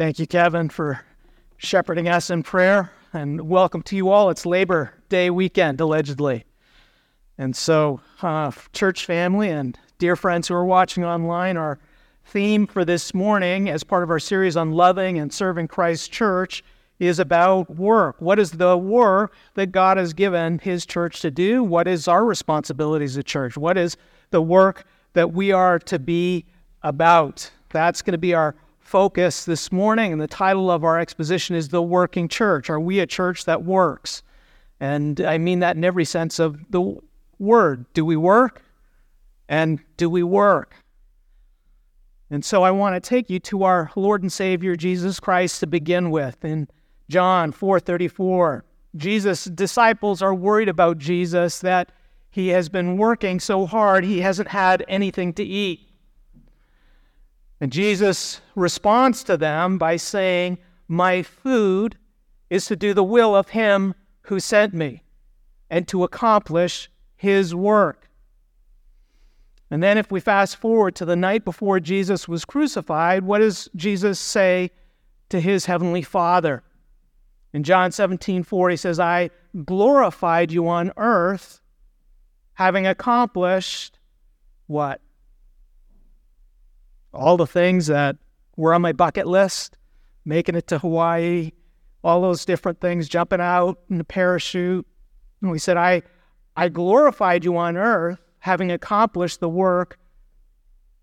Thank you, Kevin, for shepherding us in prayer. And welcome to you all. It's Labor Day weekend, allegedly. And so, uh, church family and dear friends who are watching online, our theme for this morning, as part of our series on loving and serving Christ's church, is about work. What is the work that God has given His church to do? What is our responsibility as a church? What is the work that we are to be about? That's going to be our focus this morning. And the title of our exposition is The Working Church. Are we a church that works? And I mean that in every sense of the word. Do we work? And do we work? And so I want to take you to our Lord and Savior Jesus Christ to begin with. In John 4:34. Jesus' disciples are worried about Jesus that he has been working so hard he hasn't had anything to eat. And Jesus responds to them by saying, "My food is to do the will of him who sent me and to accomplish his work." And then if we fast forward to the night before Jesus was crucified, what does Jesus say to his heavenly Father? In John 17, 4, he says, I glorified you on earth, having accomplished what? All the things that were on my bucket list, making it to Hawaii, all those different things, jumping out in a parachute. And we said, I, I glorified you on earth, having accomplished the work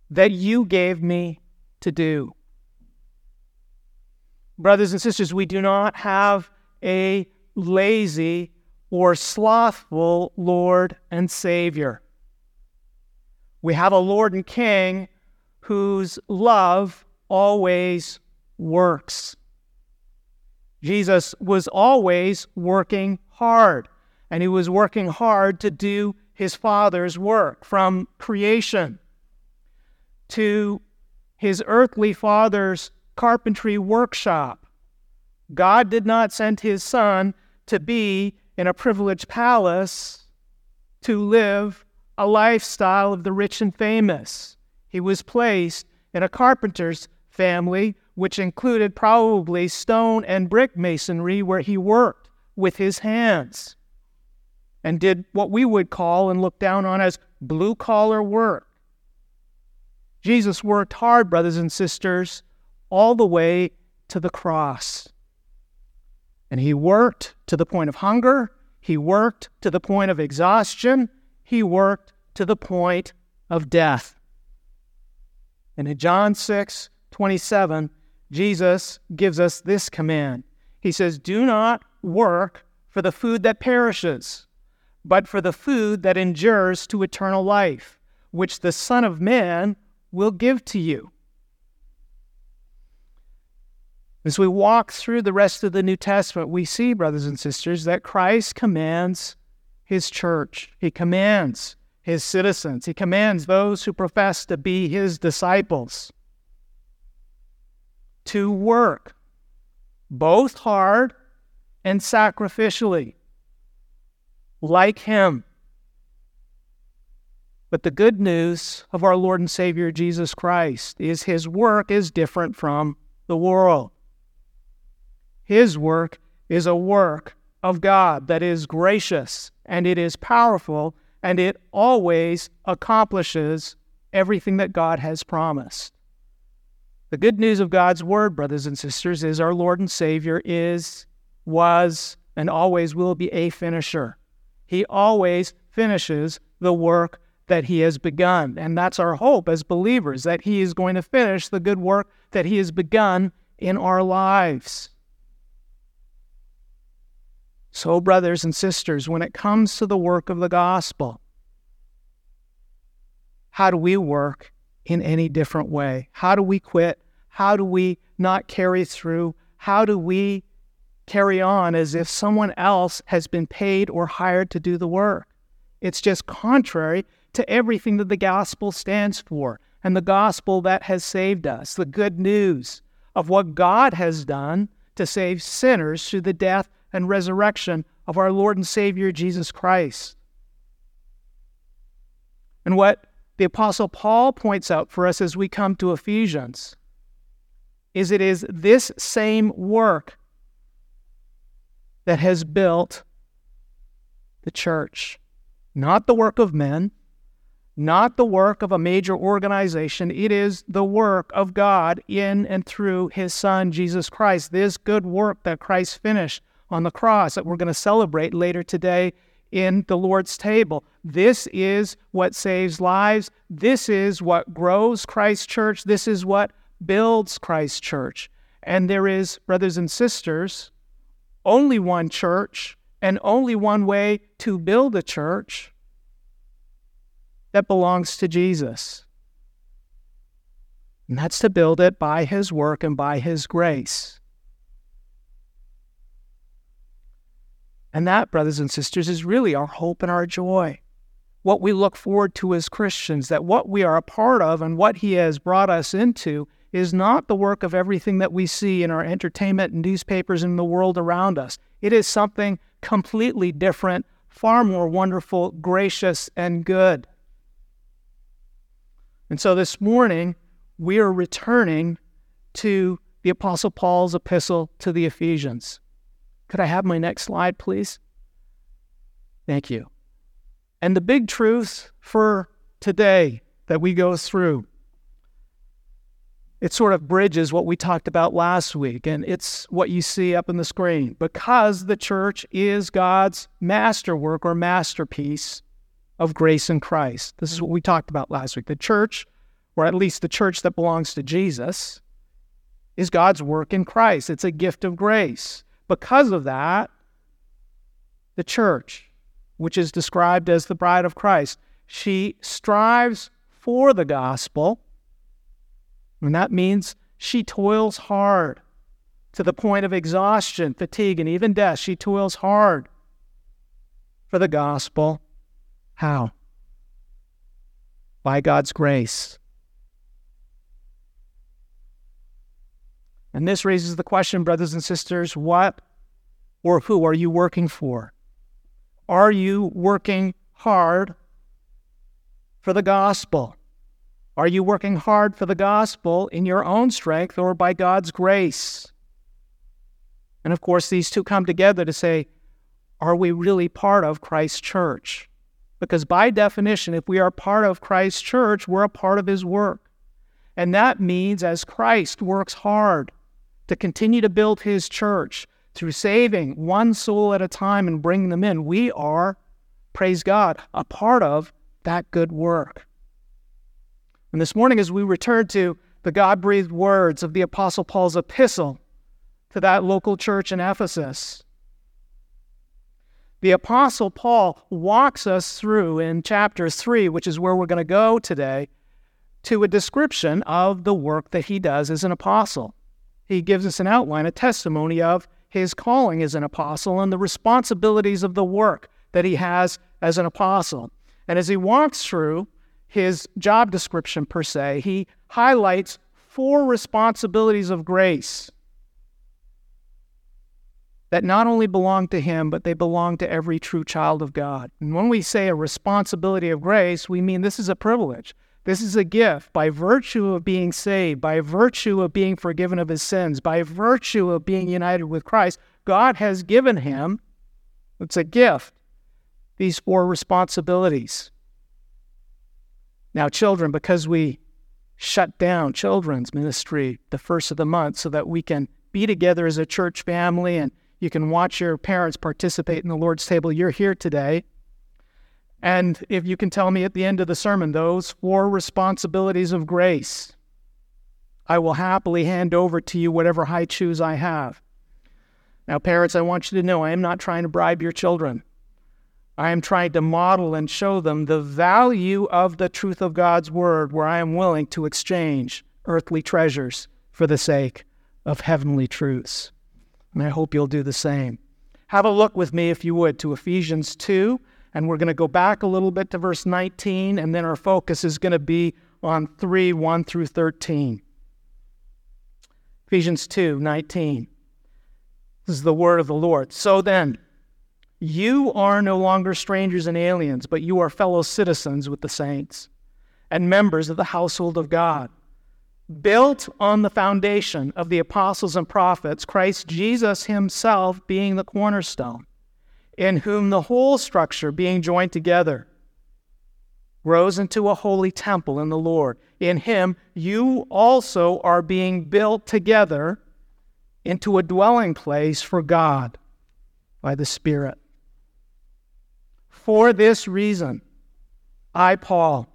that you gave me to do. Brothers and sisters, we do not have a lazy or slothful Lord and Savior. We have a Lord and King whose love always works. Jesus was always working hard, and he was working hard to do his Father's work from creation to his earthly Father's carpentry workshop. God did not send his son to be in a privileged palace to live a lifestyle of the rich and famous. He was placed in a carpenter's family, which included probably stone and brick masonry, where he worked with his hands and did what we would call and look down on as blue collar work. Jesus worked hard, brothers and sisters, all the way to the cross. And he worked to the point of hunger, he worked to the point of exhaustion, he worked to the point of death. And in John 6 27, Jesus gives us this command. He says, Do not work for the food that perishes, but for the food that endures to eternal life, which the Son of Man will give to you. As we walk through the rest of the New Testament, we see, brothers and sisters, that Christ commands his church. He commands his citizens. He commands those who profess to be his disciples to work both hard and sacrificially, like him. But the good news of our Lord and Savior Jesus Christ is his work is different from the world. His work is a work of God that is gracious and it is powerful and it always accomplishes everything that God has promised. The good news of God's word, brothers and sisters, is our Lord and Savior is, was, and always will be a finisher. He always finishes the work that he has begun. And that's our hope as believers, that he is going to finish the good work that he has begun in our lives. So, brothers and sisters, when it comes to the work of the gospel, how do we work in any different way? How do we quit? How do we not carry through? How do we carry on as if someone else has been paid or hired to do the work? It's just contrary to everything that the gospel stands for and the gospel that has saved us, the good news of what God has done to save sinners through the death and resurrection of our Lord and Savior Jesus Christ. And what the Apostle Paul points out for us as we come to Ephesians is it is this same work that has built the church, not the work of men, not the work of a major organization. It is the work of God in and through his Son, Jesus Christ. This good work that Christ finished on the cross that we're going to celebrate later today in the Lord's table. This is what saves lives. This is what grows Christ's church. This is what builds Christ's church. And there is, brothers and sisters, only one church and only one way to build a church that belongs to Jesus. And that's to build it by His work and by His grace. And that, brothers and sisters, is really our hope and our joy. What we look forward to as Christians, that what we are a part of and what He has brought us into is not the work of everything that we see in our entertainment and newspapers and the world around us. It is something completely different, far more wonderful, gracious, and good. And so this morning, we are returning to the Apostle Paul's epistle to the Ephesians. Could I have my next slide, please? Thank you. And the big truth for today that we go through, it sort of bridges what we talked about last week, and it's what you see up in the screen. Because the church is God's masterwork or masterpiece, of grace in Christ. This is what we talked about last week. The church, or at least the church that belongs to Jesus, is God's work in Christ. It's a gift of grace. Because of that, the church, which is described as the bride of Christ, she strives for the gospel. And that means she toils hard to the point of exhaustion, fatigue, and even death. She toils hard for the gospel how? By God's grace. And this raises the question, brothers and sisters what or who are you working for? Are you working hard for the gospel? Are you working hard for the gospel in your own strength or by God's grace? And of course, these two come together to say, are we really part of Christ's church? Because by definition, if we are part of Christ's church, we're a part of his work. And that means as Christ works hard to continue to build his church through saving one soul at a time and bringing them in, we are, praise God, a part of that good work. And this morning, as we return to the God breathed words of the Apostle Paul's epistle to that local church in Ephesus, the Apostle Paul walks us through in chapter 3, which is where we're going to go today, to a description of the work that he does as an apostle. He gives us an outline, a testimony of his calling as an apostle and the responsibilities of the work that he has as an apostle. And as he walks through his job description, per se, he highlights four responsibilities of grace that not only belong to him, but they belong to every true child of God. And when we say a responsibility of grace, we mean this is a privilege. This is a gift by virtue of being saved, by virtue of being forgiven of his sins, by virtue of being united with Christ. God has given him, it's a gift, these four responsibilities. Now, children, because we shut down children's ministry the first of the month so that we can be together as a church family and you can watch your parents participate in the Lord's table. You're here today. And if you can tell me at the end of the sermon those four responsibilities of grace, I will happily hand over to you whatever Hi-Chews I have. Now, parents, I want you to know I am not trying to bribe your children. I am trying to model and show them the value of the truth of God's word, where I am willing to exchange earthly treasures for the sake of heavenly truths. And I hope you'll do the same. Have a look with me, if you would, to Ephesians 2, and we're going to go back a little bit to verse 19, and then our focus is going to be on 3 1 through 13. Ephesians 2 19. This is the word of the Lord. So then, you are no longer strangers and aliens, but you are fellow citizens with the saints and members of the household of God built on the foundation of the apostles and prophets, Christ Jesus himself being the cornerstone, in whom the whole structure being joined together grows into a holy temple in the Lord. In him you also are being built together into a dwelling place for God by the Spirit. For this reason, I, Paul,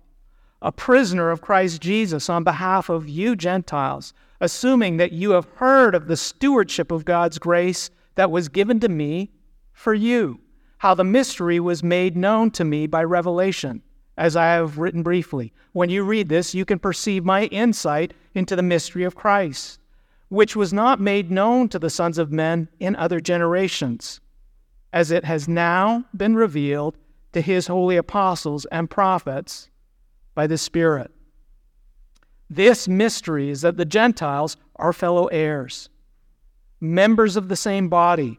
a prisoner of Christ Jesus on behalf of you Gentiles, assuming that you have heard of the stewardship of God's grace that was given to me for you, how the mystery was made known to me by revelation, as I have written briefly. When you read this, you can perceive my insight into the mystery of Christ, which was not made known to the sons of men in other generations, as it has now been revealed to his holy apostles and prophets by the Spirit. This mystery is that the Gentiles are fellow heirs, members of the same body,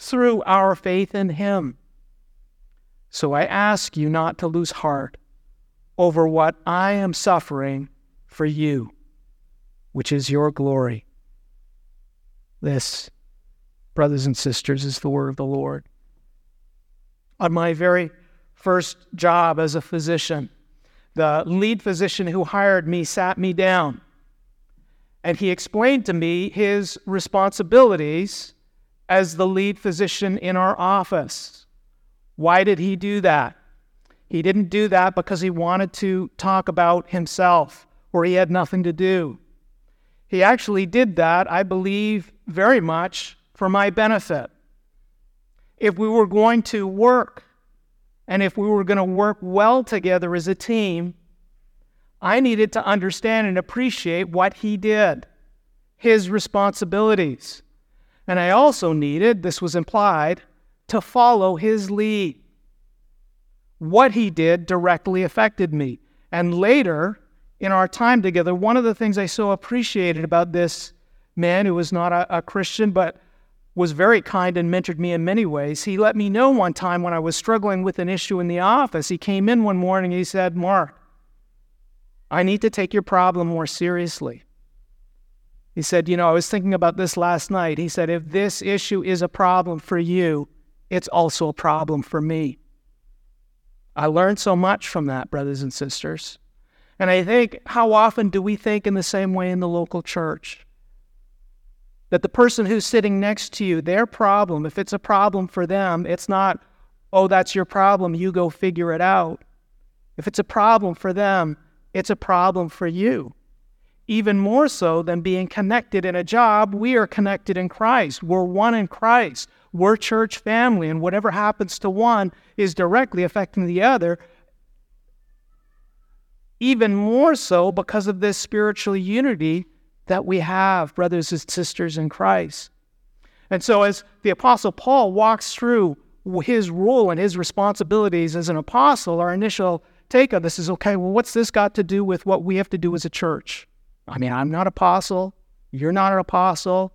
through our faith in Him. So I ask you not to lose heart over what I am suffering for you, which is your glory. This, brothers and sisters, is the word of the Lord. On my very first job as a physician, the lead physician who hired me sat me down and he explained to me his responsibilities as the lead physician in our office. Why did he do that? He didn't do that because he wanted to talk about himself or he had nothing to do. He actually did that, I believe, very much for my benefit. If we were going to work and if we were going to work well together as a team, I needed to understand and appreciate what he did, his responsibilities. And I also needed, this was implied, to follow his lead. What he did directly affected me. And later, in our time together, one of the things I so appreciated about this man who was not a, a Christian, but was very kind and mentored me in many ways. He let me know one time when I was struggling with an issue in the office. He came in one morning and he said, Mark, I need to take your problem more seriously. He said, You know, I was thinking about this last night. He said, If this issue is a problem for you, it's also a problem for me. I learned so much from that, brothers and sisters. And I think, how often do we think in the same way in the local church? that the person who's sitting next to you, their problem, if it's a problem for them, it's not, oh, that's your problem, you go figure it out. If it's a problem for them, it's a problem for you. Even more so than being connected in a job, we are connected in Christ. We're one in Christ. We're church family, and whatever happens to one is directly affecting the other. Even more so because of this spiritual unity that we have, brothers and sisters in Christ. And so, as the Apostle Paul walks through his role and his responsibilities as an apostle, our initial take on this is okay, well, what's this got to do with what we have to do as a church? I mean, I'm not an apostle. You're not an apostle.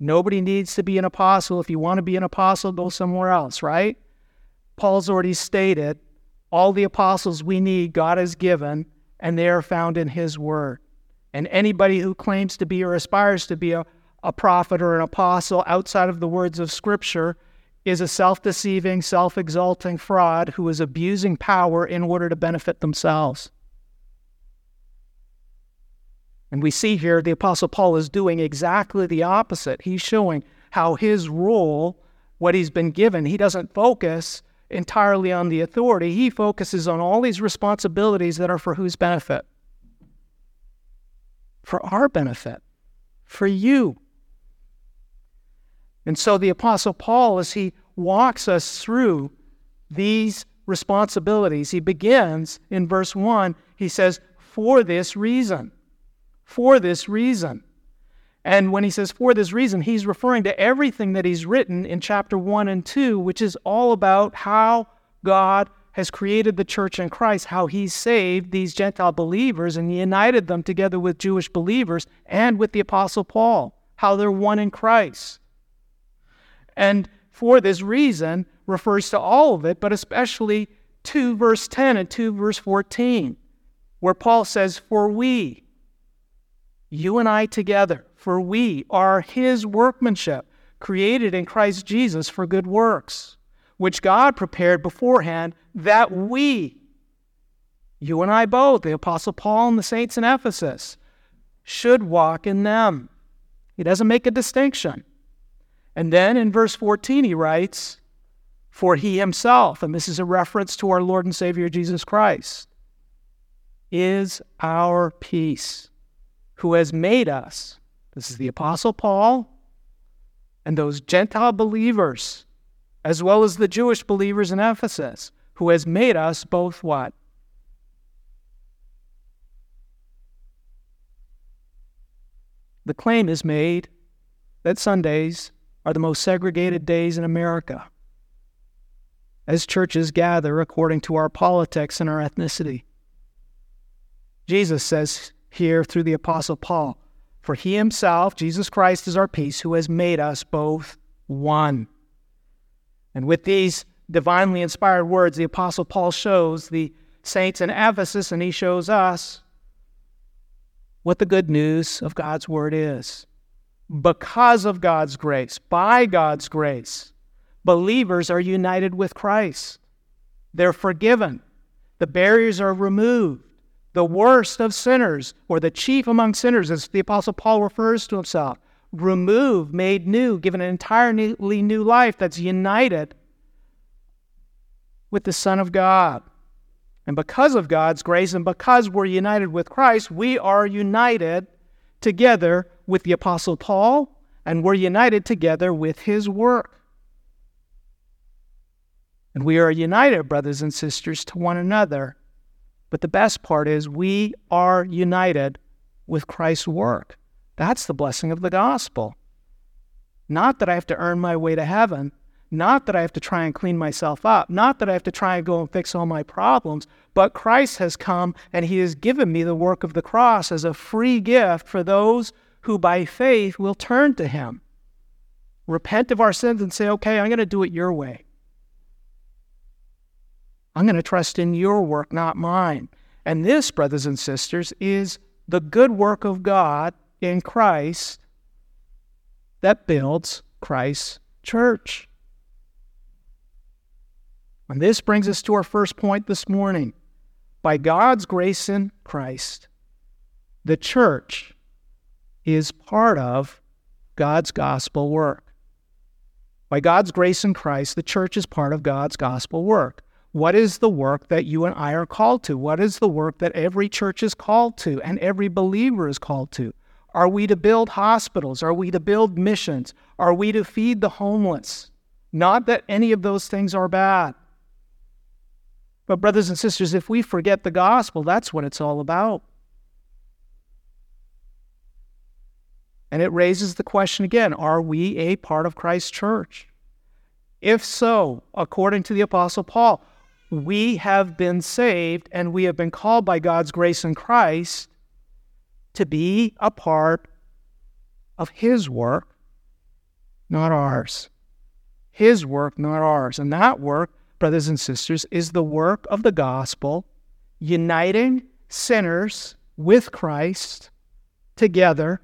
Nobody needs to be an apostle. If you want to be an apostle, go somewhere else, right? Paul's already stated all the apostles we need, God has given, and they are found in his word. And anybody who claims to be or aspires to be a, a prophet or an apostle outside of the words of Scripture is a self deceiving, self exalting fraud who is abusing power in order to benefit themselves. And we see here the Apostle Paul is doing exactly the opposite. He's showing how his role, what he's been given, he doesn't focus entirely on the authority. He focuses on all these responsibilities that are for whose benefit? For our benefit, for you. And so the Apostle Paul, as he walks us through these responsibilities, he begins in verse 1, he says, For this reason for this reason. And when he says for this reason, he's referring to everything that he's written in chapter 1 and 2, which is all about how God has created the church in Christ, how he saved these Gentile believers and united them together with Jewish believers and with the Apostle Paul, how they're one in Christ. And for this reason refers to all of it, but especially 2 verse 10 and 2 verse 14, where Paul says, For we, you and I together, for we are his workmanship, created in Christ Jesus for good works, which God prepared beforehand that we, you and I both, the Apostle Paul and the saints in Ephesus, should walk in them. He doesn't make a distinction. And then in verse 14, he writes, For he himself, and this is a reference to our Lord and Savior Jesus Christ, is our peace who has made us. This is the Apostle Paul and those Gentile believers, as well as the Jewish believers in Ephesus, who has made us both what? The claim is made that Sundays are the most segregated days in America, as churches gather according to our politics and our ethnicity. Jesus says here through the Apostle Paul. For he himself, Jesus Christ, is our peace, who has made us both one. And with these divinely inspired words, the Apostle Paul shows the saints in Ephesus and he shows us what the good news of God's word is. Because of God's grace, by God's grace, believers are united with Christ. They're forgiven. The barriers are removed the worst of sinners, or the chief among sinners, as the Apostle Paul refers to himself, removed, made new, given an entirely new life that's united with the Son of God. And because of God's grace and because we're united with Christ, we are united together with the Apostle Paul and we're united together with his work. And we are united, brothers and sisters, to one another but the best part is we are united with Christ's work. That's the blessing of the gospel. Not that I have to earn my way to heaven, not that I have to try and clean myself up, not that I have to try and go and fix all my problems, but Christ has come and He has given me the work of the cross as a free gift for those who by faith will turn to Him. Repent of our sins and say, okay, I'm going to do it your way. I'm going to trust in your work, not mine. And this, brothers and sisters, is the good work of God in Christ that builds Christ's church. And this brings us to our first point this morning. By God's grace in Christ, the church is part of God's gospel work. By God's grace in Christ, the church is part of God's gospel work. What is the work that you and I are called to? What is the work that every church is called to and every believer is called to? Are we to build hospitals? Are we to build missions? Are we to feed the homeless? Not that any of those things are bad. But, brothers and sisters, if we forget the gospel, that's what it's all about. And it raises the question again are we a part of Christ's church? If so, according to the Apostle Paul, we have been saved and we have been called by God's grace in Christ to be a part of His work, not ours. His work, not ours. And that work, brothers and sisters, is the work of the gospel, uniting sinners with Christ together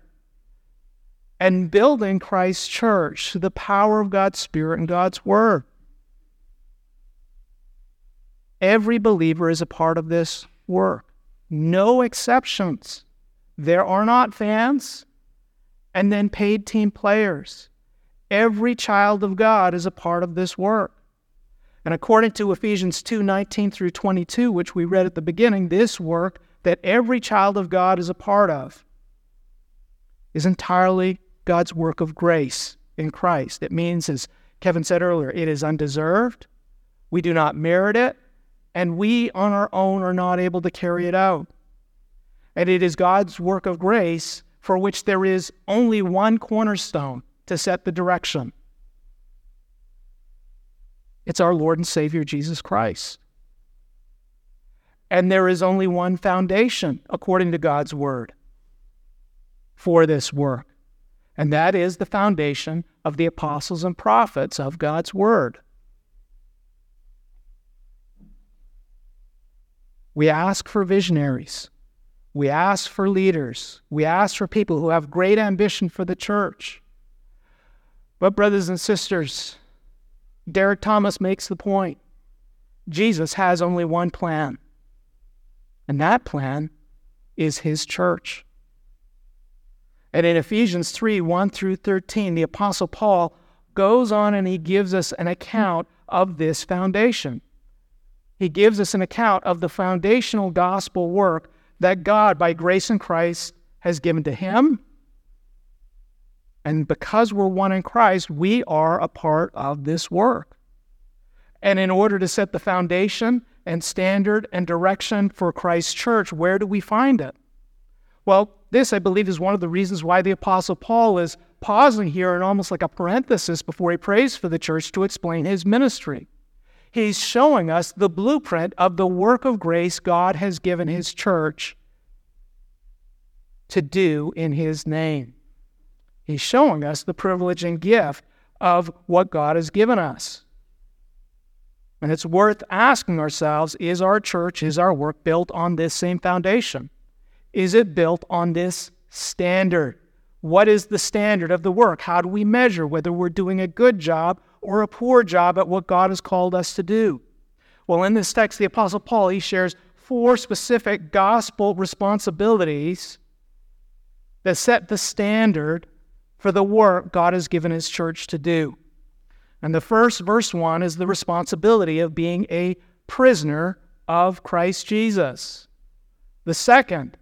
and building Christ's church through the power of God's Spirit and God's Word. Every believer is a part of this work, no exceptions. there are not fans and then paid team players. Every child of God is a part of this work. And according to Ephesians 2 19 through 22, which we read at the beginning, this work that every child of God is a part of is entirely God's work of grace in Christ. It means, as Kevin said earlier, it is undeserved, we do not merit it, and we on our own are not able to carry it out. And it is God's work of grace for which there is only one cornerstone to set the direction. It's our Lord and Savior Jesus Christ. And there is only one foundation, according to God's Word, for this work. And that is the foundation of the apostles and prophets of God's Word. We ask for visionaries. We ask for leaders. We ask for people who have great ambition for the church. But, brothers and sisters, Derek Thomas makes the point Jesus has only one plan, and that plan is his church. And in Ephesians 3 1 through 13, the Apostle Paul goes on and he gives us an account of this foundation. He gives us an account of the foundational gospel work that God, by grace in Christ, has given to him. And because we're one in Christ, we are a part of this work. And in order to set the foundation and standard and direction for Christ's church, where do we find it? Well, this, I believe, is one of the reasons why the Apostle Paul is pausing here in almost like a parenthesis before he prays for the church to explain his ministry. He's showing us the blueprint of the work of grace God has given his church to do in his name. He's showing us the privilege and gift of what God has given us. And it's worth asking ourselves is our church, is our work built on this same foundation? Is it built on this standard? What is the standard of the work? How do we measure whether we're doing a good job or a poor job at what God has called us to do? Well, in this text, the Apostle Paul, he shares four specific gospel responsibilities that set the standard for the work God has given his church to do. And the first, verse 1, is the responsibility of being a prisoner of Christ Jesus. The second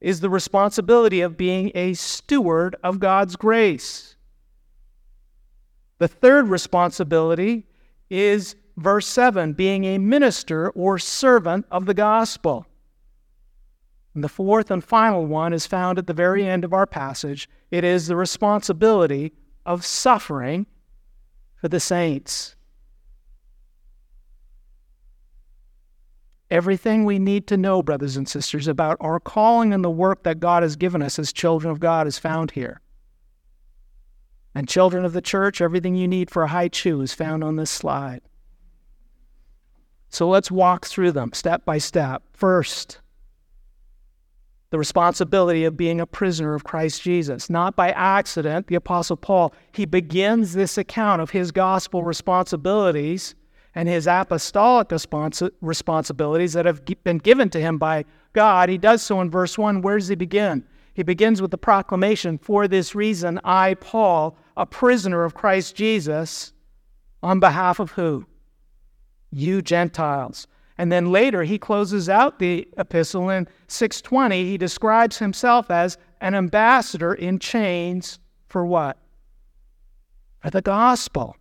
is the responsibility of being a steward of God's grace. The third responsibility is verse 7 being a minister or servant of the gospel. And the fourth and final one is found at the very end of our passage. It is the responsibility of suffering for the saints. Everything we need to know, brothers and sisters, about our calling and the work that God has given us as children of God is found here. And, children of the church, everything you need for a Hi-Chew is found on this slide. So let's walk through them step by step. First, the responsibility of being a prisoner of Christ Jesus. Not by accident, the Apostle Paul, he begins this account of his gospel responsibilities and his apostolic responsi- responsibilities that have been given to him by God, he does so in verse 1. Where does he begin? He begins with the proclamation, For this reason, I, Paul, a prisoner of Christ Jesus, on behalf of who? You Gentiles. And then later he closes out the epistle in 620. He describes himself as an ambassador in chains for what? For the gospel.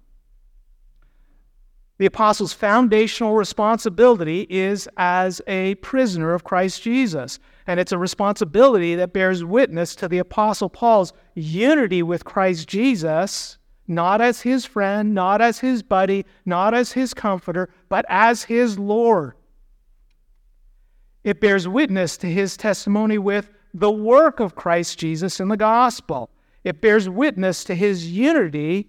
The apostle's foundational responsibility is as a prisoner of Christ Jesus. And it's a responsibility that bears witness to the apostle Paul's unity with Christ Jesus, not as his friend, not as his buddy, not as his comforter, but as his Lord. It bears witness to his testimony with the work of Christ Jesus in the gospel. It bears witness to his unity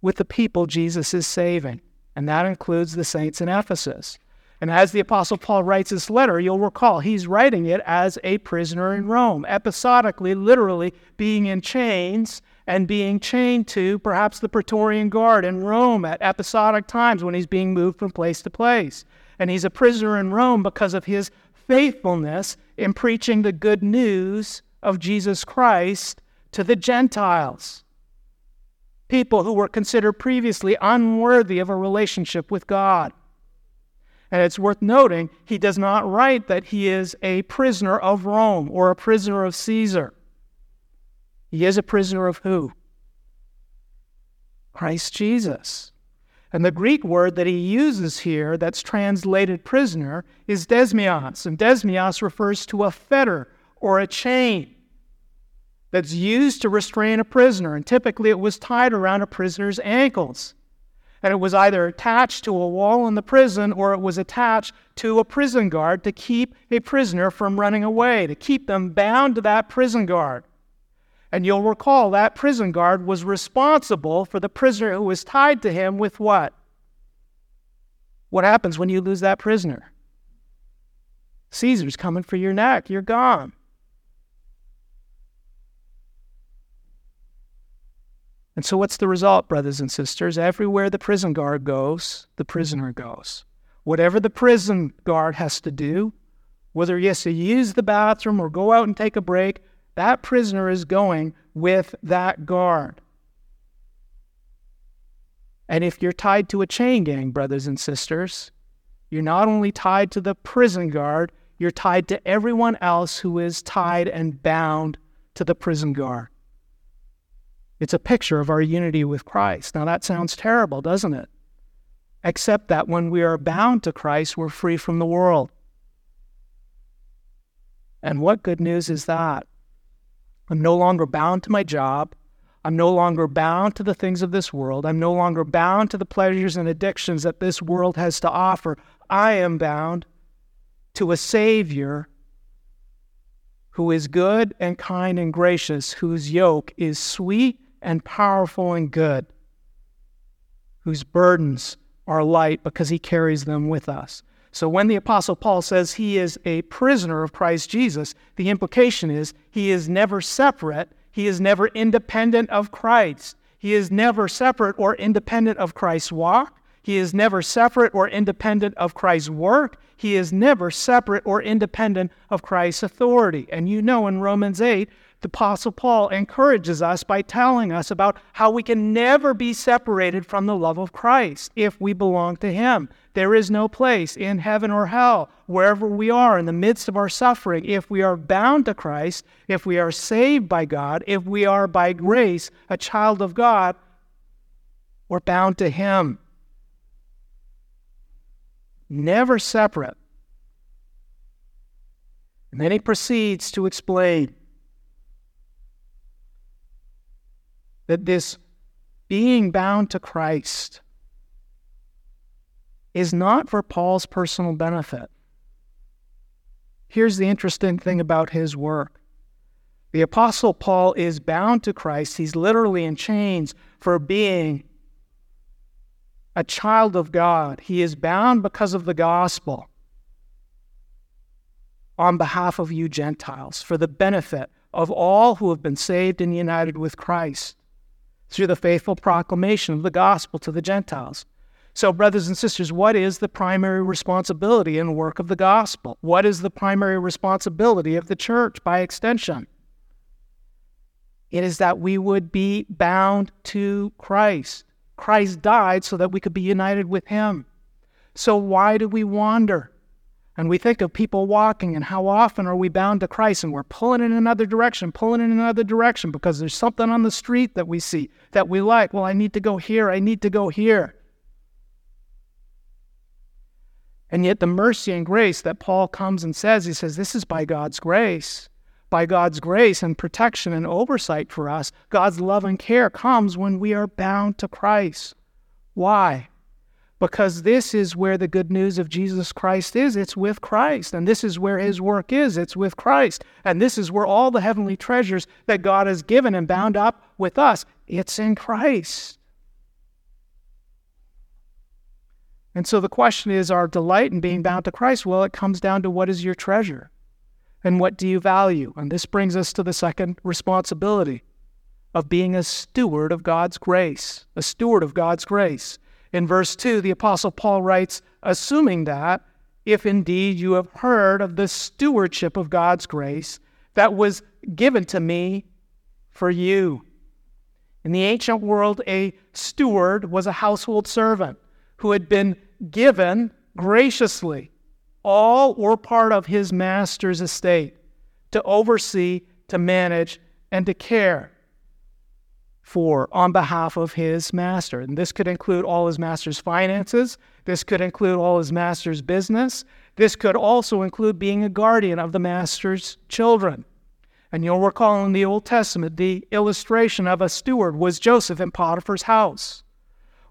with the people Jesus is saving, and that includes the saints in Ephesus. And as the Apostle Paul writes this letter, you'll recall he's writing it as a prisoner in Rome, episodically, literally being in chains and being chained to perhaps the Praetorian Guard in Rome at episodic times when he's being moved from place to place. And he's a prisoner in Rome because of his faithfulness in preaching the good news of Jesus Christ to the Gentiles. People who were considered previously unworthy of a relationship with God. And it's worth noting, he does not write that he is a prisoner of Rome or a prisoner of Caesar. He is a prisoner of who? Christ Jesus. And the Greek word that he uses here that's translated prisoner is desmios. And desmios refers to a fetter or a chain that's used to restrain a prisoner. And typically it was tied around a prisoner's ankles and it was either attached to a wall in the prison or it was attached to a prison guard to keep a prisoner from running away, to keep them bound to that prison guard. And you'll recall that prison guard was responsible for the prisoner who was tied to him with what? What happens when you lose that prisoner? Caesar's coming for your neck. You're gone. And so, what's the result, brothers and sisters? Everywhere the prison guard goes, the mm-hmm. prisoner goes. Whatever the prison guard has to do, whether he has to use the bathroom or go out and take a break, that prisoner is going with that guard. And if you're tied to a chain gang, brothers and sisters, you're not only tied to the prison guard, you're tied to everyone else who is tied and bound to the prison guard. It's a picture of our unity with Christ. Now, that sounds terrible, doesn't it? Except that when we are bound to Christ, we're free from the world. And what good news is that? I'm no longer bound to my job. I'm no longer bound to the things of this world. I'm no longer bound to the pleasures and addictions that this world has to offer. I am bound to a Savior who is good and kind and gracious, whose yoke is sweet and powerful and good, whose burdens are light because he carries them with us. So when the Apostle Paul says he is a prisoner of Christ Jesus, the implication is he is never separate, he is never independent of Christ. He is never separate or independent of Christ's walk. He is never separate or independent of Christ's work. He is never separate or independent of Christ's authority. And you know in Romans 8 the Apostle Paul encourages us by telling us about how we can never be separated from the love of Christ if we belong to Him. There is no place in heaven or hell, wherever we are in the midst of our suffering, if we are bound to Christ, if we are saved by God, if we are by grace a child of God, we're bound to Him. Never separate. And then he proceeds to explain that this being bound to Christ is not for Paul's personal benefit. Here's the interesting thing about his work the Apostle Paul is bound to Christ. He's literally in chains for being a child of God. He is bound because of the gospel on behalf of you Gentiles for the benefit of all who have been saved and united with Christ through the faithful proclamation of the gospel to the Gentiles. So, brothers and sisters, what is the primary responsibility and work of the gospel? What is the primary responsibility of the church by extension? It is that we would be bound to Christ. Christ died so that we could be united with Him. So, why do we wander? And we think of people walking and how often are we bound to Christ and we're pulling in another direction, pulling in another direction because there's something on the street that we see that we like. Well, I need to go here, I need to go here. And yet, the mercy and grace that Paul comes and says, he says, this is by God's grace. By God's grace and protection and oversight for us, God's love and care comes when we are bound to Christ. Why? Because this is where the good news of Jesus Christ is. It's with Christ. And this is where his work is. It's with Christ. And this is where all the heavenly treasures that God has given and bound up with us, it's in Christ. And so the question is our delight in being bound to Christ? Well, it comes down to what is your treasure and what do you value? And this brings us to the second responsibility of being a steward of God's grace, a steward of God's grace. In verse 2, the Apostle Paul writes, assuming that if indeed you have heard of the stewardship of God's grace that was given to me for you. In the ancient world, a steward was a household servant who had been given graciously all or part of his master's estate to oversee, to manage, and to care for on behalf of his master. And this could include all his master's finances, this could include all his master's business, this could also include being a guardian of the master's children. And you'll recall in the Old Testament, the illustration of a steward was Joseph in Potiphar's house,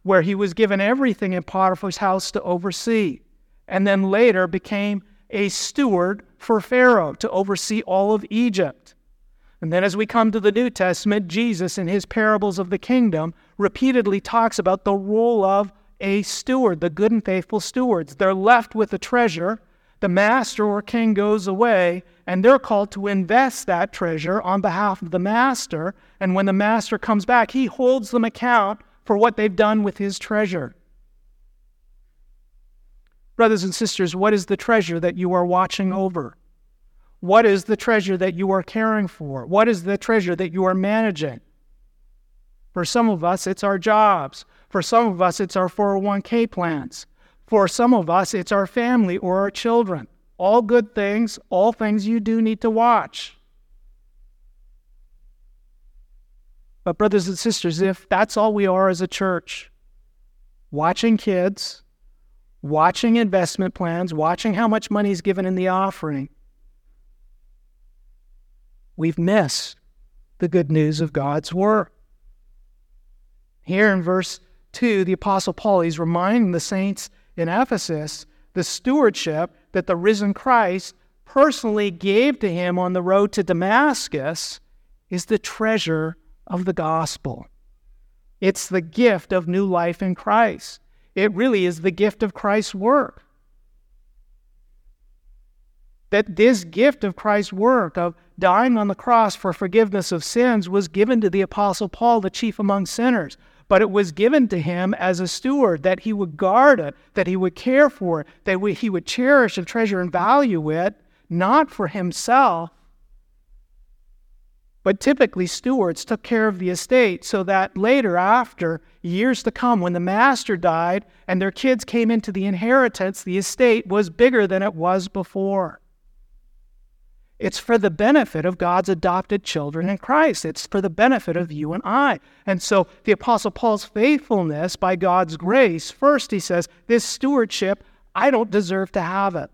where he was given everything in Potiphar's house to oversee, and then later became a steward for Pharaoh to oversee all of Egypt. And then as we come to the New Testament, Jesus, in his parables of the kingdom, repeatedly talks about the role of a steward, the good and faithful stewards. They're left with a treasure. The master or king goes away, and they're called to invest that treasure on behalf of the master. And when the master comes back, he holds them account for what they've done with his treasure. Brothers and sisters, what is the treasure that you are watching over? What is the treasure that you are caring for? What is the treasure that you are managing? For some of us, it's our jobs. For some of us, it's our 401k plans. For some of us, it's our family or our children all good things, all things you do need to watch. But, brothers and sisters, if that's all we are as a church, watching kids, watching investment plans, watching how much money is given in the offering, we've missed the good news of God's Word. Here in verse 2, the Apostle Paul is reminding the saints in Ephesus the stewardship that the risen Christ personally gave to him on the road to Damascus is the treasure of the gospel. It's the gift of new life in Christ. It really is the gift of Christ's work. That this gift of Christ's work of dying on the cross for forgiveness of sins was given to the Apostle Paul, the chief among sinners, but it was given to him as a steward that he would guard it, that he would care for it, that he would cherish and treasure and value it, not for himself. But typically, stewards took care of the estate so that later, after years to come, when the master died and their kids came into the inheritance, the estate was bigger than it was before. It's for the benefit of God's adopted children in Christ. It's for the benefit of you and I. And so the Apostle Paul's faithfulness by God's grace, first he says, this stewardship, I don't deserve to have it.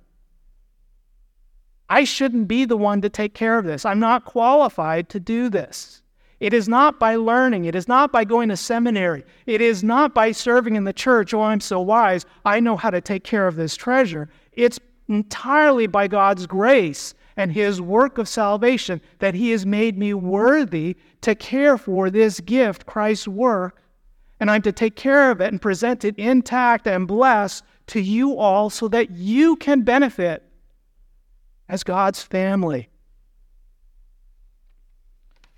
I shouldn't be the one to take care of this. I'm not qualified to do this. It is not by learning. It is not by going to seminary. It is not by serving in the church. Oh, I'm so wise. I know how to take care of this treasure. It's entirely by God's grace and his work of salvation that he has made me worthy to care for this gift, Christ's work, and I'm to take care of it and present it intact and blessed to you all so that you can benefit as God's family.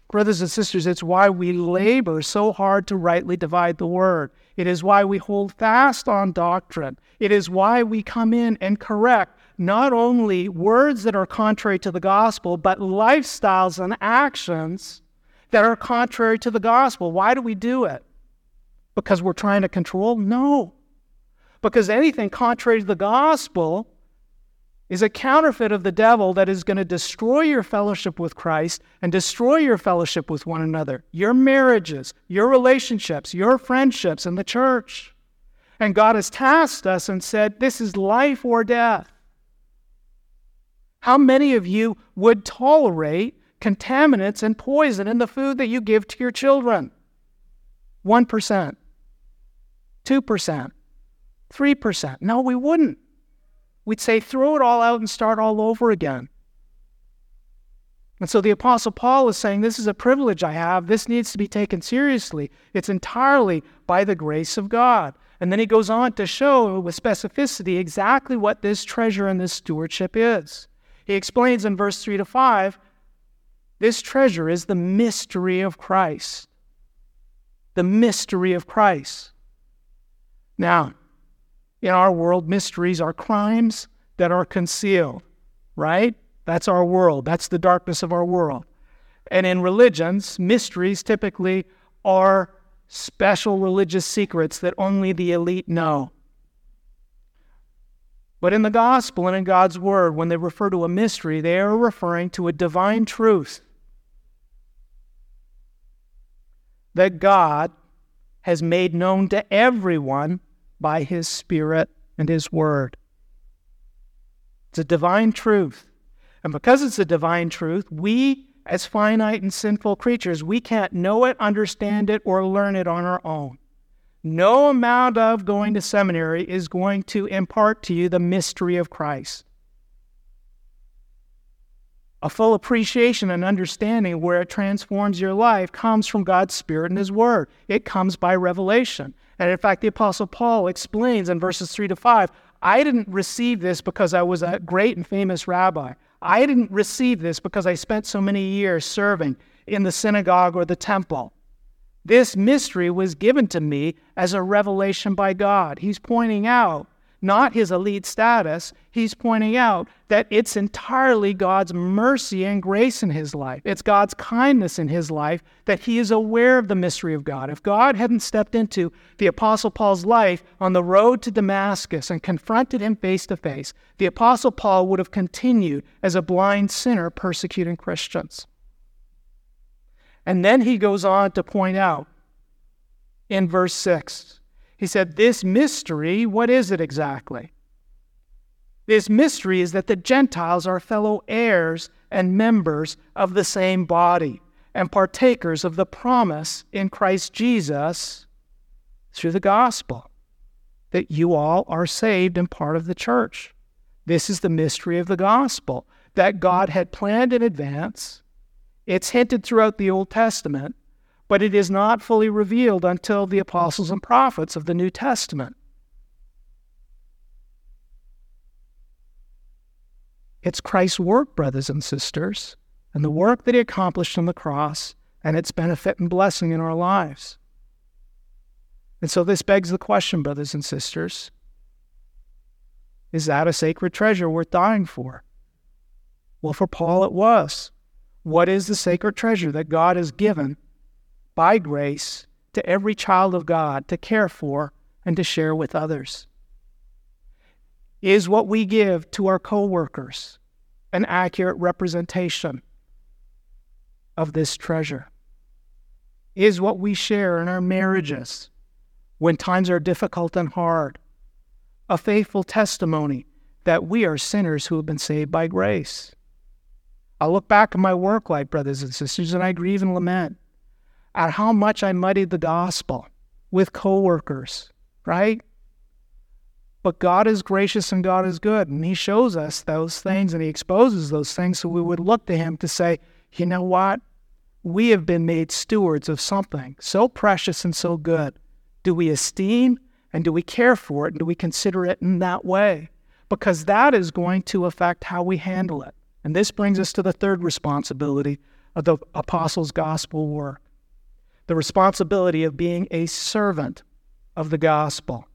Brothers and sisters, it's why we labor so hard to rightly divide the word. It is why we hold fast on doctrine. It is why we come in and correct not only words that are contrary to the gospel, but lifestyles and actions that are contrary to the gospel. Why do we do it? Because we're trying to control? No. Because anything contrary to the gospel is a counterfeit of the devil that is going to destroy your fellowship with Christ and destroy your fellowship with one another, your marriages, your relationships, your friendships in the church. And God has tasked us and said, This is life or death. How many of you would tolerate contaminants and poison in the food that you give to your children? 1%, 2%, 3%. No, we wouldn't. We'd say, throw it all out and start all over again. And so the Apostle Paul is saying, This is a privilege I have. This needs to be taken seriously. It's entirely by the grace of God. And then he goes on to show with specificity exactly what this treasure and this stewardship is. He explains in verse 3 to 5 this treasure is the mystery of Christ. The mystery of Christ. Now, in our world, mysteries are crimes that are concealed, right? That's our world. That's the darkness of our world. And in religions, mysteries typically are special religious secrets that only the elite know. But in the gospel and in God's word, when they refer to a mystery, they are referring to a divine truth that God has made known to everyone by his Spirit and his word. It's a divine truth. And because it's a divine truth, we, as finite and sinful creatures, we can't know it, understand it, or learn it on our own. No amount of going to seminary is going to impart to you the mystery of Christ. A full appreciation and understanding where it transforms your life comes from God's Spirit and His Word. It comes by revelation. And in fact, the Apostle Paul explains in verses 3 to 5 I didn't receive this because I was a great and famous rabbi. I didn't receive this because I spent so many years serving in the synagogue or the temple. This mystery was given to me as a revelation by God. He's pointing out not his elite status, he's pointing out that it's entirely God's mercy and grace in his life. It's God's kindness in his life that he is aware of the mystery of God. If God hadn't stepped into the Apostle Paul's life on the road to Damascus and confronted him face to face, the Apostle Paul would have continued as a blind sinner persecuting Christians. And then he goes on to point out in verse 6, he said, This mystery, what is it exactly? This mystery is that the Gentiles are fellow heirs and members of the same body and partakers of the promise in Christ Jesus through the gospel, that you all are saved and part of the church. This is the mystery of the gospel that God had planned in advance it's hinted throughout the Old Testament, but it is not fully revealed until the apostles and prophets of the New Testament. It's Christ's work, brothers and sisters, and the work that he accomplished on the cross and its benefit and blessing in our lives. And so this begs the question, brothers and sisters is that a sacred treasure worth dying for? Well, for Paul, it was. What is the sacred treasure that God has given by grace to every child of God to care for and to share with others? Is what we give to our coworkers an accurate representation of this treasure? Is what we share in our marriages when times are difficult and hard a faithful testimony that we are sinners who have been saved by grace? I look back at my work life, brothers and sisters, and I grieve and lament at how much I muddied the gospel with coworkers, right? But God is gracious and God is good, and He shows us those things and He exposes those things so we would look to Him to say, you know what? We have been made stewards of something so precious and so good. Do we esteem and do we care for it and do we consider it in that way? Because that is going to affect how we handle it. And this brings us to the third responsibility of the apostles' gospel work the responsibility of being a servant of the gospel.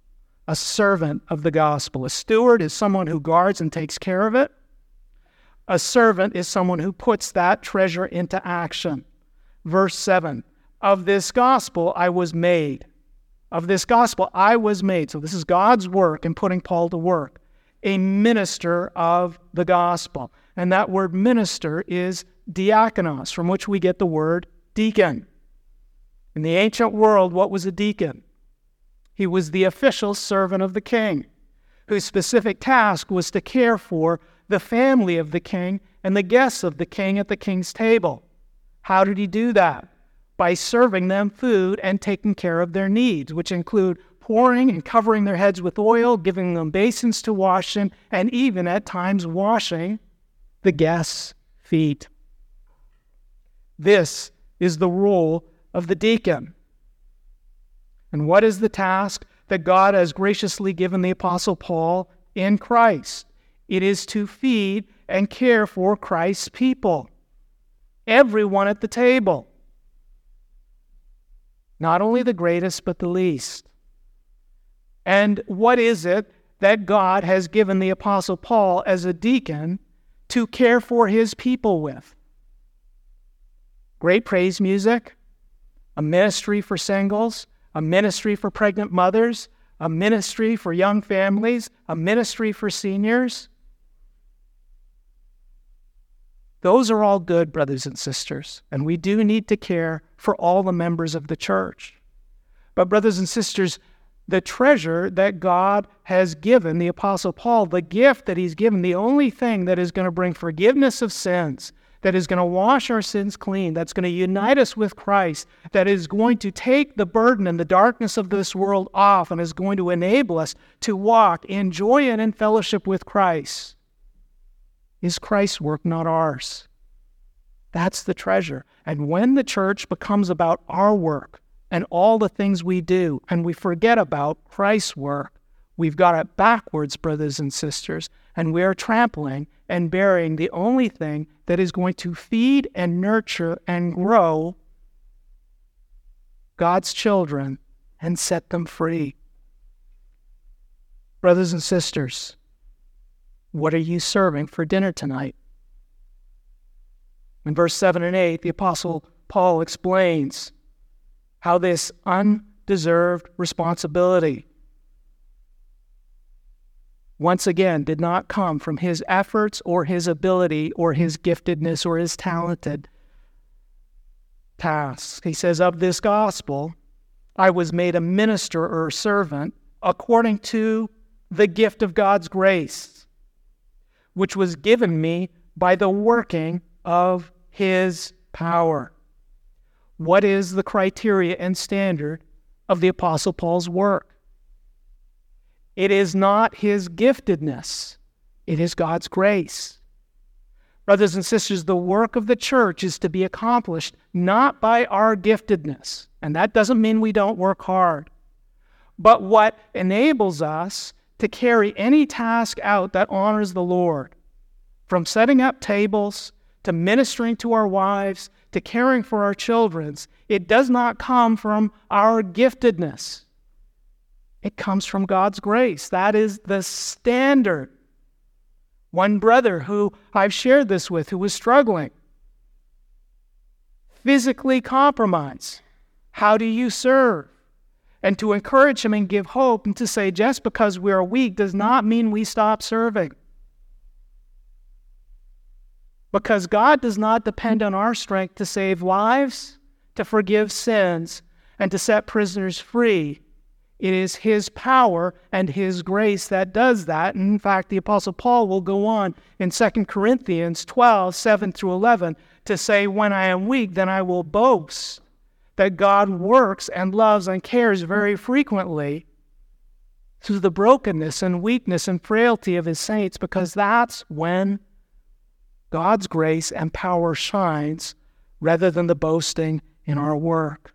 A servant of the gospel. A steward is someone who guards and takes care of it. A servant is someone who puts that treasure into action. Verse 7 Of this gospel I was made. Of this gospel I was made. So this is God's work in putting Paul to work. A minister of the gospel. And that word minister is diakonos, from which we get the word deacon. In the ancient world, what was a deacon? He was the official servant of the king, whose specific task was to care for the family of the king and the guests of the king at the king's table. How did he do that? By serving them food and taking care of their needs, which include pouring and covering their heads with oil, giving them basins to wash in, and even at times washing the guest's feet. This is the role of the deacon. And what is the task that God has graciously given the Apostle Paul in Christ? It is to feed and care for Christ's people, everyone at the table. Not only the greatest, but the least. And what is it that God has given the Apostle Paul as a deacon to care for his people with. Great praise music, a ministry for singles, a ministry for pregnant mothers, a ministry for young families, a ministry for seniors. Those are all good, brothers and sisters, and we do need to care for all the members of the church. But, brothers and sisters, the treasure that God has given the Apostle Paul, the gift that he's given, the only thing that is going to bring forgiveness of sins, that is going to wash our sins clean, that's going to unite us with Christ, that is going to take the burden and the darkness of this world off and is going to enable us to walk in joy and in fellowship with Christ, is Christ's work, not ours. That's the treasure. And when the church becomes about our work and all the things we do, and we forget about Christ's work, we've got it backwards, brothers and sisters, and we are trampling and burying the only thing that is going to feed and nurture and grow God's children and set them free. Brothers and sisters, what are you serving for dinner tonight? In verse 7 and 8, the Apostle Paul explains how this undeserved responsibility once again, did not come from his efforts or his ability or his giftedness or his talented tasks. He says, Of this gospel, I was made a minister or a servant according to the gift of God's grace, which was given me by the working of his power. What is the criteria and standard of the Apostle Paul's work? It is not his giftedness, it is God's grace. Brothers and sisters, the work of the church is to be accomplished not by our giftedness, and that doesn't mean we don't work hard, but what enables us to carry any task out that honors the Lord. From setting up tables to ministering to our wives to caring for our children, it does not come from our giftedness. It comes from God's grace. That is the standard. One brother who I've shared this with who was struggling, physically compromised. How do you serve? And to encourage him and give hope and to say just because we are weak does not mean we stop serving. Because God does not depend on our strength to save lives, to forgive sins, and to set prisoners free. It is His power and His grace that does that. And in fact, the Apostle Paul will go on in 2 Corinthians 12, 7 through 11, to say, When I am weak, then I will boast that God works and loves and cares very frequently through the brokenness and weakness and frailty of His saints, because that's when God's grace and power shines rather than the boasting in our work.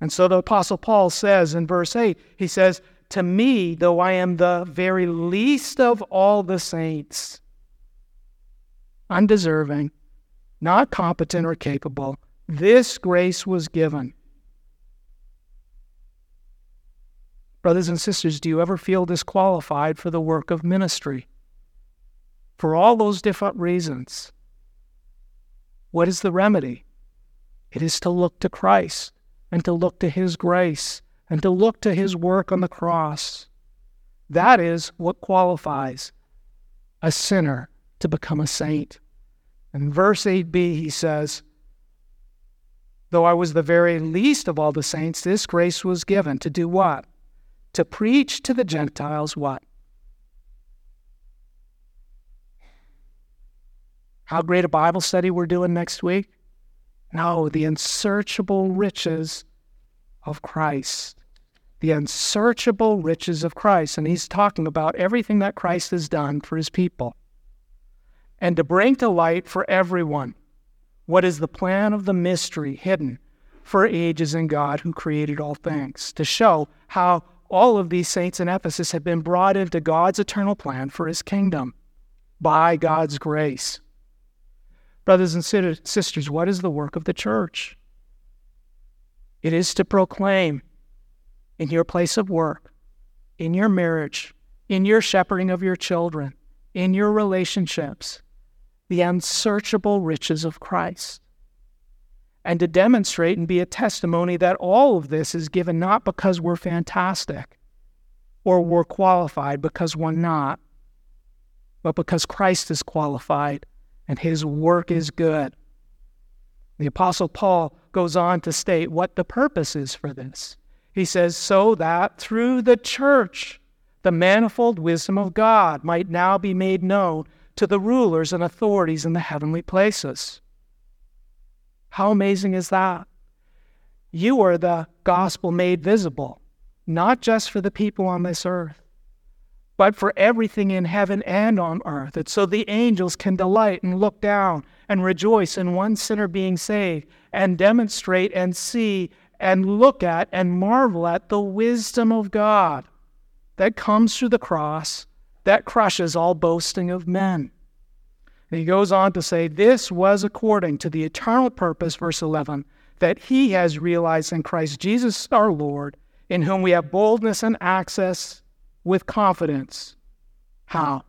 And so the Apostle Paul says in verse 8, he says, To me, though I am the very least of all the saints, undeserving, not competent or capable, this grace was given. Brothers and sisters, do you ever feel disqualified for the work of ministry? For all those different reasons. What is the remedy? It is to look to Christ and to look to His grace and to look to His work on the cross. That is what qualifies a sinner to become a saint. In verse 8b, he says, Though I was the very least of all the saints, this grace was given to do what? To preach to the Gentiles what? How great a Bible study we're doing next week? No, the unsearchable riches of Christ. The unsearchable riches of Christ. And he's talking about everything that Christ has done for his people. And to bring to light for everyone what is the plan of the mystery hidden for ages in God who created all things, to show how all of these saints in Ephesus have been brought into God's eternal plan for his kingdom by God's grace. Brothers and sisters, what is the work of the church? It is to proclaim in your place of work, in your marriage, in your shepherding of your children, in your relationships, the unsearchable riches of Christ. And to demonstrate and be a testimony that all of this is given not because we're fantastic or we're qualified because we're not, but because Christ is qualified and his work is good. The Apostle Paul goes on to state what the purpose is for this. He says, so that through the church, the manifold wisdom of God might now be made known to the rulers and authorities in the heavenly places. How amazing is that? You are the gospel made visible, not just for the people on this earth, but for everything in heaven and on earth. It's so the angels can delight and look down and rejoice in one sinner being saved and demonstrate and see and look at and marvel at the wisdom of God that comes through the cross that crushes all boasting of men. And he goes on to say, This was according to the eternal purpose, verse 11, that he has realized in Christ Jesus our Lord, in whom we have boldness and access with confidence. How?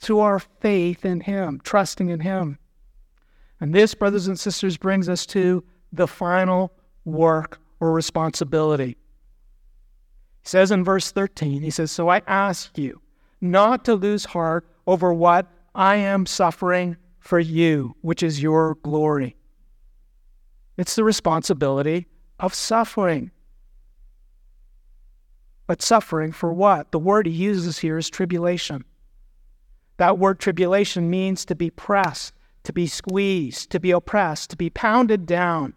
Through our faith in him, trusting in him. And this, brothers and sisters, brings us to the final work or responsibility. He says in verse 13, he says, So I ask you not to lose heart over what I am suffering for you, which is your glory. It's the responsibility of suffering. But suffering for what? The word he uses here is tribulation. That word tribulation means to be pressed, to be squeezed, to be oppressed, to be pounded down.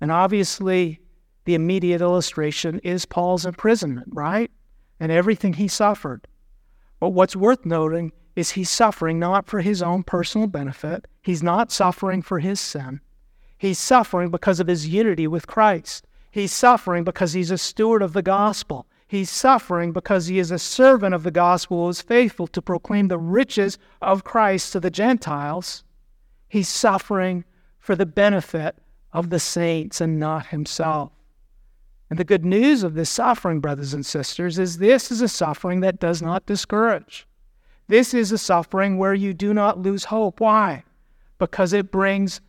And obviously, the immediate illustration is Paul's imprisonment, right? And everything he suffered. But what's worth noting is he's suffering not for his own personal benefit, he's not suffering for his sin. He's suffering because of his unity with Christ. He's suffering because he's a steward of the gospel. He's suffering because he is a servant of the gospel who is faithful to proclaim the riches of Christ to the Gentiles. He's suffering for the benefit of the saints and not himself. And the good news of this suffering, brothers and sisters, is this is a suffering that does not discourage. This is a suffering where you do not lose hope. Why? Because it brings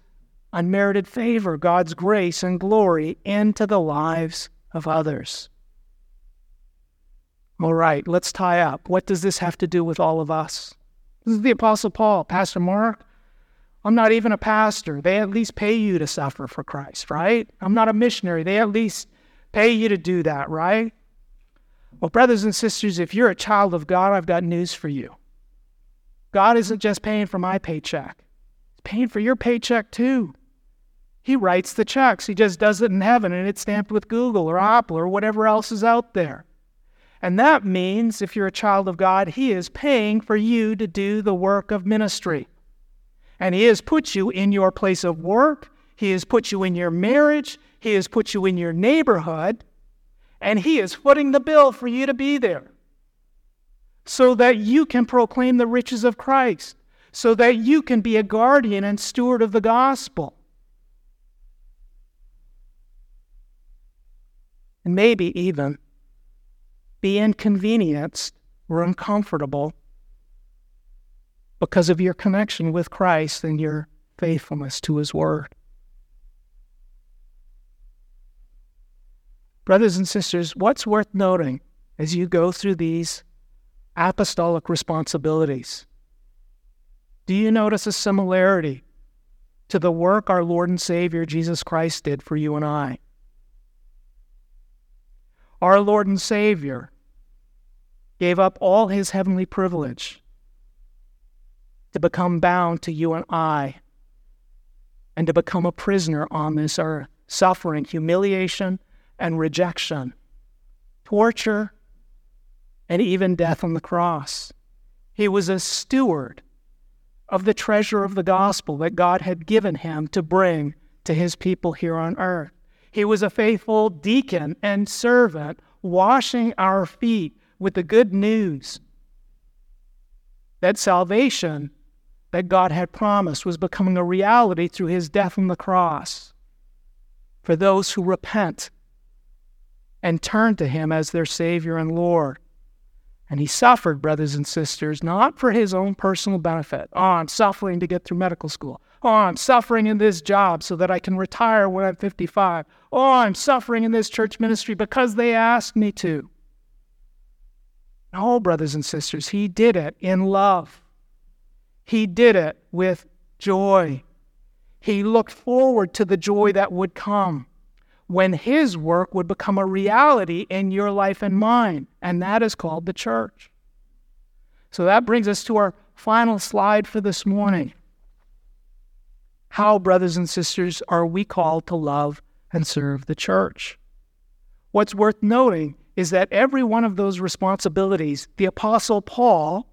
unmerited favor, God's grace and glory into the lives of others. All right, let's tie up. What does this have to do with all of us? This is the Apostle Paul. Pastor Mark, I'm not even a pastor. They at least pay you to suffer for Christ, right? I'm not a missionary. They at least pay you to do that, right? Well, brothers and sisters, if you're a child of God, I've got news for you. God isn't just paying for my paycheck, He's paying for your paycheck too. He writes the checks. He just does it in heaven and it's stamped with Google or Apple or whatever else is out there. And that means if you're a child of God, He is paying for you to do the work of ministry. And He has put you in your place of work, He has put you in your marriage, He has put you in your neighborhood, and He is footing the bill for you to be there so that you can proclaim the riches of Christ, so that you can be a guardian and steward of the gospel. And maybe even be inconvenienced or uncomfortable because of your connection with Christ and your faithfulness to His Word. Brothers and sisters, what's worth noting as you go through these apostolic responsibilities? Do you notice a similarity to the work our Lord and Savior Jesus Christ did for you and I? Our Lord and Savior gave up all his heavenly privilege to become bound to you and I and to become a prisoner on this earth, suffering humiliation and rejection, torture, and even death on the cross. He was a steward of the treasure of the gospel that God had given him to bring to his people here on earth. He was a faithful deacon and servant, washing our feet with the good news that salvation that God had promised was becoming a reality through his death on the cross for those who repent and turned to him as their Savior and Lord. And he suffered, brothers and sisters, not for his own personal benefit. Oh, I'm suffering to get through medical school. Oh, I'm suffering in this job so that I can retire when I'm 55. Oh, I'm suffering in this church ministry because they asked me to. No, brothers and sisters, he did it in love. He did it with joy. He looked forward to the joy that would come when his work would become a reality in your life and mine, and that is called the church. So that brings us to our final slide for this morning. How, brothers and sisters, are we called to love and serve the church? What's worth noting is that every one of those responsibilities, the Apostle Paul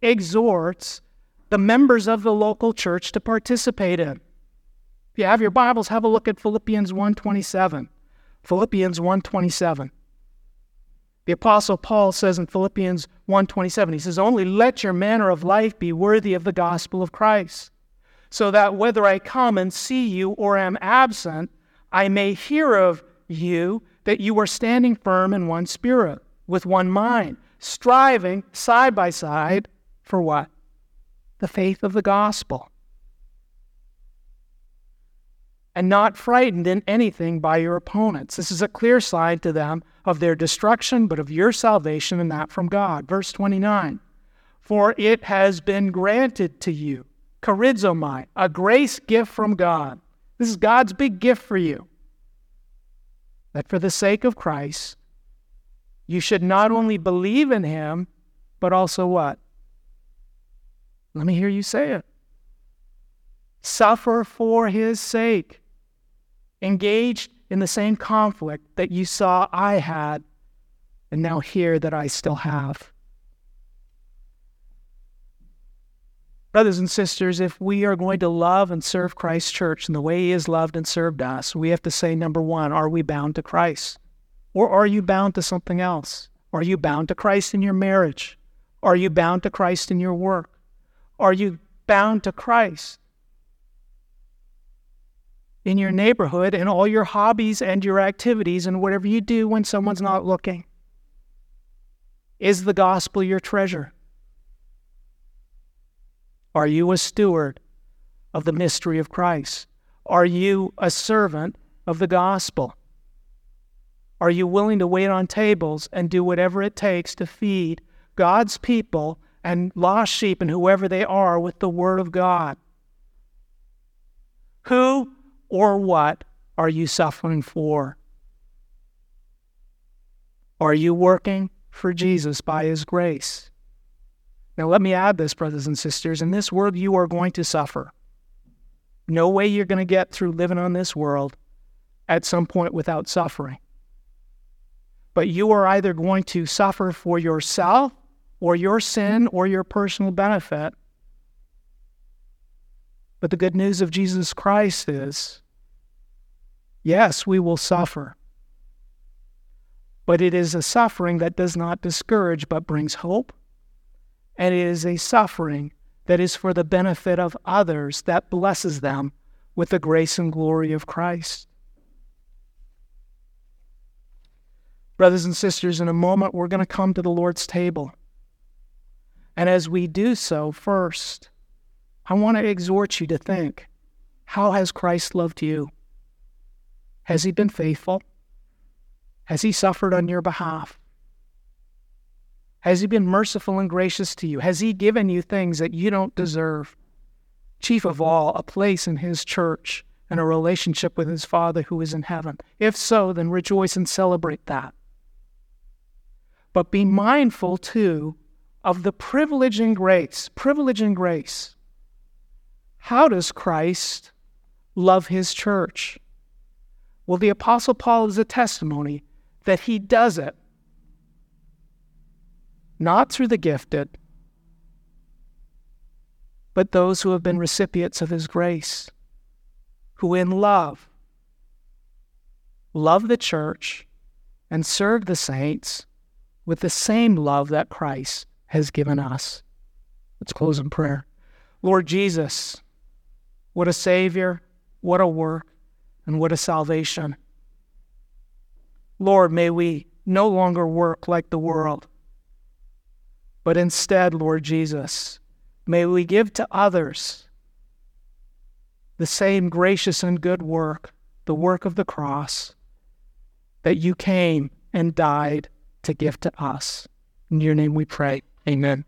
exhorts the members of the local church to participate in. If you have your Bibles, have a look at Philippians 1:27. Philippians 1:27. The apostle Paul says in Philippians 1:27, he says, "Only let your manner of life be worthy of the gospel of Christ, so that whether I come and see you or am absent, I may hear of you that you are standing firm in one spirit, with one mind, striving side by side for what? The faith of the gospel." and not frightened in anything by your opponents. This is a clear sign to them of their destruction, but of your salvation and that from God. Verse 29 For it has been granted to you, charizomai, a grace gift from God. This is God's big gift for you. That for the sake of Christ, you should not only believe in him, but also what? Let me hear you say it. Suffer for his sake engaged in the same conflict that you saw I had and now hear that I still have. Brothers and sisters, if we are going to love and serve Christ's church in the way He has loved and served us, we have to say, number one, are we bound to Christ? Or are you bound to something else? Are you bound to Christ in your marriage? Are you bound to Christ in your work? Are you bound to Christ in your neighborhood and all your hobbies and your activities and whatever you do when someone's not looking? Is the gospel your treasure? Are you a steward of the mystery of Christ? Are you a servant of the gospel? Are you willing to wait on tables and do whatever it takes to feed God's people and lost sheep and whoever they are with the Word of God? Who or what are you suffering for? Are you working for Jesus by His grace? Now, let me add this, brothers and sisters. In this world, you are going to suffer. No way you're going to get through living on this world at some point without suffering. But you are either going to suffer for yourself or your sin or your personal benefit, but the good news of Jesus Christ is yes, we will suffer. But it is a suffering that does not discourage but brings hope. And it is a suffering that is for the benefit of others that blesses them with the grace and glory of Christ. Brothers and sisters, in a moment we're going to come to the Lord's table. And as we do so, first, I want to exhort you to think how has Christ loved you? Has he been faithful? Has he suffered on your behalf? Has he been merciful and gracious to you? Has he given you things that you don't deserve? Chief of all, a place in his church and a relationship with his Father who is in heaven. If so, then rejoice and celebrate that. But be mindful, too, of the privilege and grace. Privilege and grace how does Christ love his church? Well, the Apostle Paul is a testimony that he does it not through the gifted, but those who have been recipients of his grace, who in love love the church and serve the saints with the same love that Christ has given us. Let's close in prayer. Lord Jesus, what a Savior, what a work, and what a salvation. Lord, may we no longer work like the world, but instead, Lord Jesus, may we give to others the same gracious and good work, the work of the cross, that you came and died to give to us. In your name we pray. Amen.